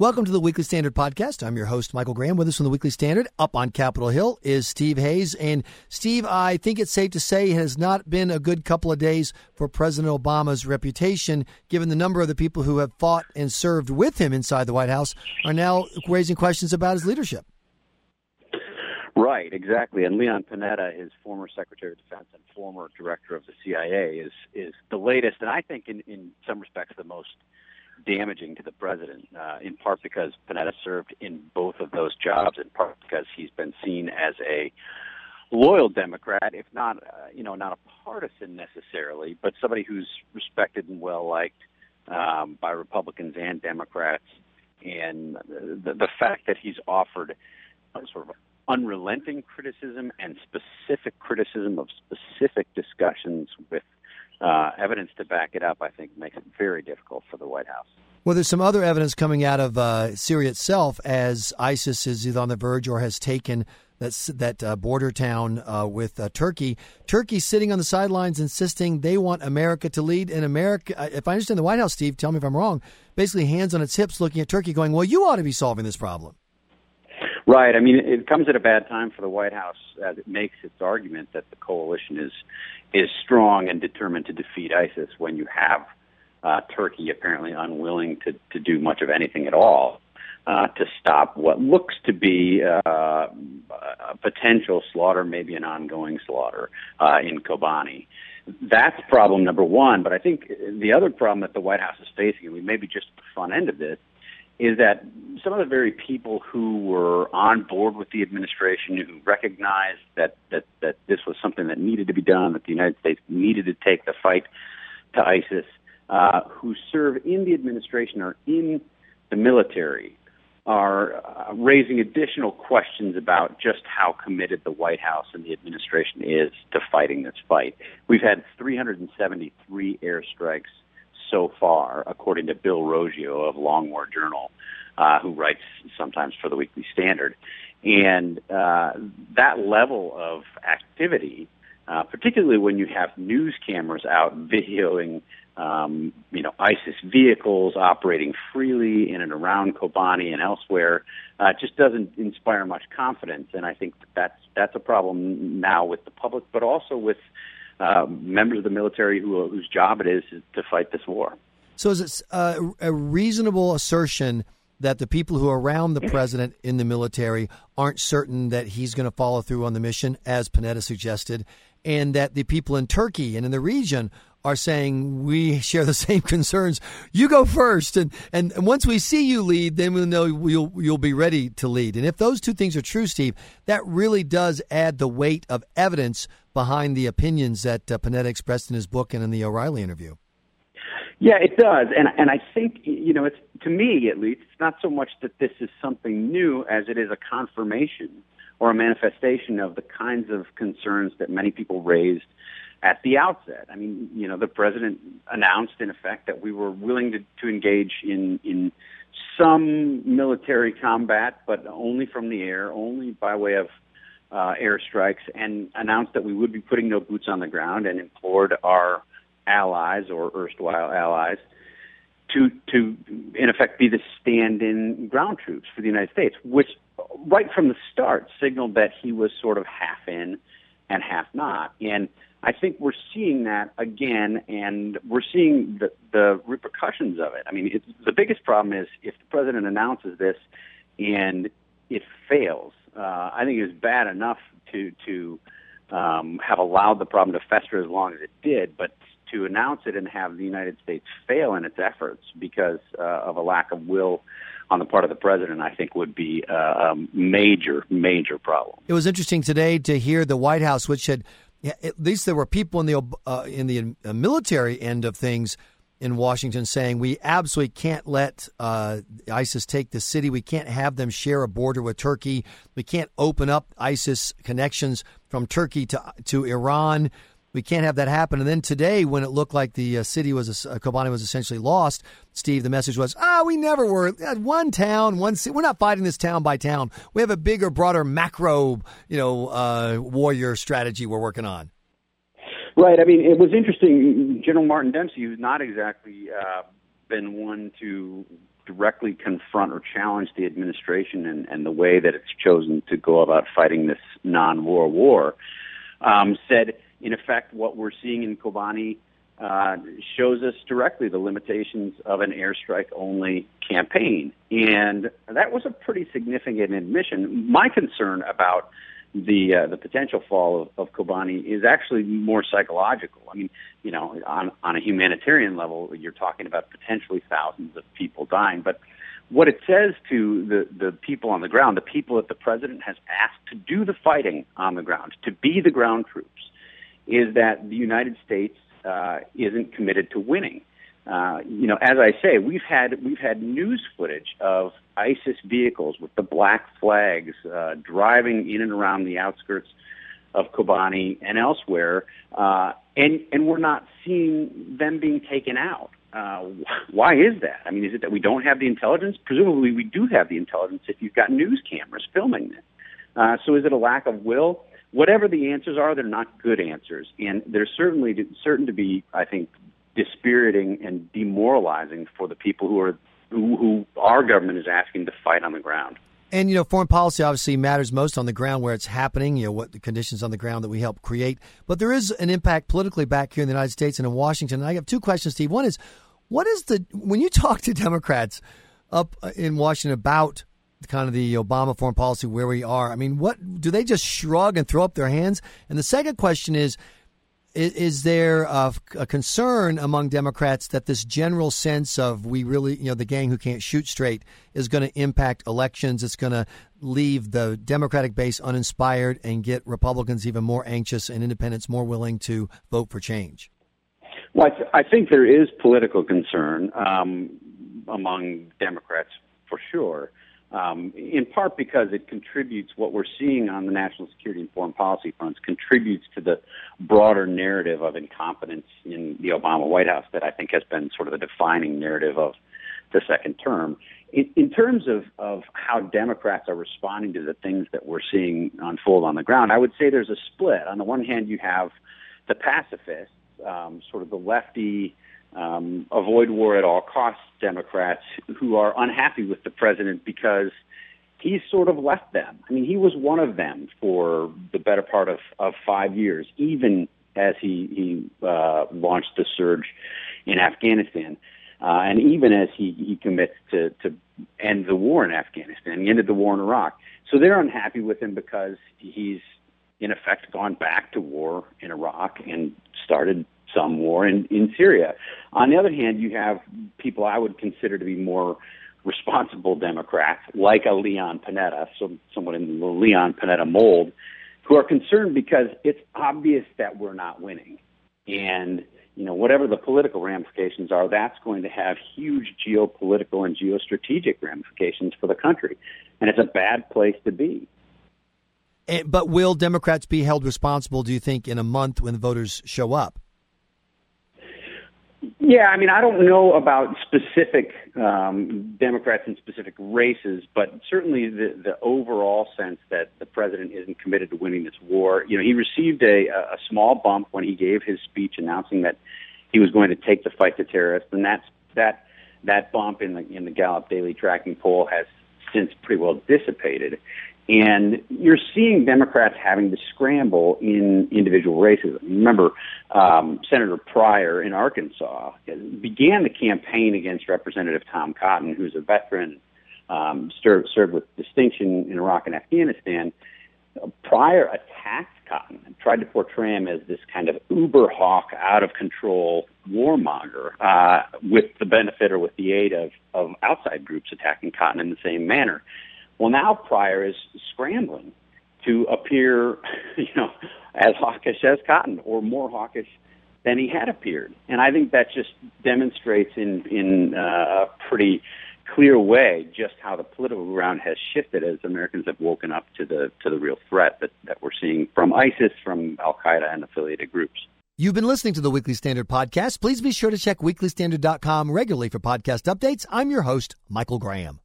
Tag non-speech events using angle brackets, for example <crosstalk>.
Welcome to the Weekly Standard Podcast. I'm your host, Michael Graham. With us from the Weekly Standard up on Capitol Hill is Steve Hayes. And Steve, I think it's safe to say it has not been a good couple of days for President Obama's reputation, given the number of the people who have fought and served with him inside the White House are now raising questions about his leadership. Right, exactly. And Leon Panetta, his former Secretary of Defense and former director of the CIA, is is the latest, and I think in, in some respects the most damaging to the president, uh, in part because Panetta served in both of those jobs, in part because he's been seen as a loyal Democrat, if not, uh, you know, not a partisan necessarily, but somebody who's respected and well liked um, by Republicans and Democrats. And the, the fact that he's offered sort of unrelenting criticism and specific criticism of specific discussions with uh, evidence to back it up, I think, makes it very difficult for the White House. Well, there's some other evidence coming out of uh, Syria itself as ISIS is either on the verge or has taken that, that uh, border town uh, with uh, Turkey. Turkey sitting on the sidelines insisting they want America to lead. And America, uh, if I understand the White House, Steve, tell me if I'm wrong, basically hands on its hips looking at Turkey going, well, you ought to be solving this problem. Right. I mean, it comes at a bad time for the White House as it makes its argument that the coalition is is strong and determined to defeat ISIS when you have uh, Turkey apparently unwilling to, to do much of anything at all uh, to stop what looks to be uh, a potential slaughter, maybe an ongoing slaughter uh, in Kobani. That's problem number one. But I think the other problem that the White House is facing, and we may be just at the front end of this, is that some of the very people who were on board with the administration, who recognized that, that, that this was something that needed to be done, that the United States needed to take the fight to ISIS, uh, who serve in the administration or in the military, are uh, raising additional questions about just how committed the White House and the administration is to fighting this fight. We've had 373 airstrikes so far, according to Bill Roggio of Long War Journal, uh, who writes sometimes for the Weekly Standard. And uh, that level of activity, uh, particularly when you have news cameras out videoing, um, you know, ISIS vehicles operating freely in and around Kobani and elsewhere, uh, just doesn't inspire much confidence. And I think that's that's a problem now with the public, but also with uh, members of the military who, whose job it is to fight this war. So, is it uh, a reasonable assertion that the people who are around the president in the military aren't certain that he's going to follow through on the mission, as Panetta suggested, and that the people in Turkey and in the region are saying we share the <laughs> same concerns. You go first, and, and once we see you lead, then we'll know you'll you'll be ready to lead. And if those two things are true, Steve, that really does add the weight of evidence behind the opinions that uh, Panetta expressed in his book and in the O'Reilly interview. Yeah, it does, and and I think you know it's to me at least it's not so much that this is something new as it is a confirmation or a manifestation of the kinds of concerns that many people raised at the outset. I mean, you know, the president announced in effect that we were willing to, to engage in in some military combat, but only from the air, only by way of uh, airstrikes, and announced that we would be putting no boots on the ground, and implored our allies or erstwhile allies to to in effect be the stand-in ground troops for the United States, which right from the start signaled that he was sort of half in and half not. And I think we're seeing that again, and we're seeing the, the repercussions of it. I mean, the biggest problem is if the president announces this and it fails. Uh, I think it's bad enough to to um, have allowed the problem to fester as long as it did, but to announce it and have the United States fail in its efforts because uh, of a lack of will on the part of the president, I think would be uh, a major, major problem. It was interesting today to hear the White House, which had at least there were people in the uh, in the uh, military end of things in Washington saying we absolutely can't let uh, ISIS take the city. We can't have them share a border with Turkey. We can't open up ISIS connections from Turkey to to Iran we can't have that happen. And then today, when it looked like the uh, city was uh, Kobani was essentially lost, Steve, the message was, "Ah, we never were one town, one city. We're not fighting this town by town. We have a bigger, broader macro, you know, uh, warrior strategy we're working on." Right. I mean, it was interesting. General Martin Dempsey, who's not exactly uh, been one to directly confront or challenge the administration and, and the way that it's chosen to go about fighting this non-war war, um, said in effect what we're seeing in Kobani uh, shows us directly the limitations of an airstrike only campaign. And that was a pretty significant admission. My concern about the uh, the potential fall of, of Kobani is actually more psychological. I mean, you know, on on a humanitarian level, you're talking about potentially thousands of people dying, but what it says to the the people on the ground, the people that the president has asked to do the fighting on the ground, to be the ground troops, is that the United States uh, isn't committed to winning. Uh, you know, as I say, we've had we've had news footage of ISIS vehicles with the black flags uh, driving in and around the outskirts of Kobani and elsewhere, uh, and and we're not seeing them being taken out. Uh, why is that? I mean, is it that we don't have the intelligence? Presumably, we do have the intelligence if you've got news cameras filming it. Uh, so, is it a lack of will? Whatever the answers are, they're not good answers, and they're certainly certain to be, I think, dispiriting and demoralizing for the people who are who, who our government is asking to fight on the ground. And you know, foreign policy obviously matters most on the ground where it's happening. You know, what the conditions on the ground that we help create. But there is an impact politically back here in the United States and in Washington. And I have two questions, Steve. One is, what is the when you <laughs> talk to Democrats up uh, in Washington about kind of the Obama foreign policy where we are? I mean, what do they just shrug and throw up their hands? And the second question is is, is there a, a, concern among Democrats that this general sense of we really, you know, the gang who can't shoot straight is going to impact elections? It's going to leave the Democratic base uninspired and get Republicans even more anxious and independents more willing to vote for change? Well, I, th- I think there is political concern um, among Democrats for sure um, in part because it contributes what we're seeing on the national security and foreign policy fronts contributes to the broader narrative of incompetence in the Obama White House that I think has been sort of the defining narrative of the second term. In, in terms of, of how Democrats are responding to the things that we're seeing unfold on the ground, I would say there's a split. On the one hand, you have the pacifists, um, sort of the lefty um, avoid war at all costs Democrats who are unhappy with the president because he's sort of left them. I mean, he was one of them for the better part of, of five years, even as he, he uh, launched the surge in Afghanistan. Uh, and even as he, he commits to, to end the war in Afghanistan, he ended the war in Iraq. So they're unhappy with him because he's, in effect, gone back to war in Iraq and started some war in, in Syria. On the other hand, you have people I would consider to be more responsible Democrats, like a Leon Panetta, so someone in the Leon Panetta mold, who are concerned because it's obvious that we're not winning. And, you know, whatever the political ramifications are, that's going to have huge geopolitical and geostrategic ramifications for the country. And it's a bad place to be. Eh, but will Democrats be held responsible, do you think, in a month when the voters show up? Yeah, I mean, I don't know about specific um, Democrats in specific races, but certainly the, the overall sense that the president isn't committed to winning this war. You know, he received a, a small bump when he gave his speech announcing that he was going to take the fight to terrorists, and that's that that bump in the in the Gallup daily tracking poll has since pretty well dissipated. And you're seeing Democrats having to scramble in individual races. Remember, um, Senator Pryor in Arkansas began the campaign against Representative Tom Cotton, who's a veteran, um, served, served with distinction in Iraq and Afghanistan. Pryor attacked Cotton and tried to portray him as this kind of uber hawk, out of control warmonger, uh, with the benefit or with the aid of, of outside groups attacking Cotton in the same manner. Well, now Pryor is scrambling to appear, <laughs> you know, as hawkish as Cotton or more hawkish than he had appeared. And I think that just demonstrates in in uh, a pretty clear way just how the political ground has shifted as Americans have woken up to the to the real threat that, that we're seeing from ISIS, from Al Qaeda, and affiliated groups. You've been listening to the Weekly Standard podcast. Please be sure to check weeklystandard.com regularly for podcast updates. I'm your host, Michael Graham.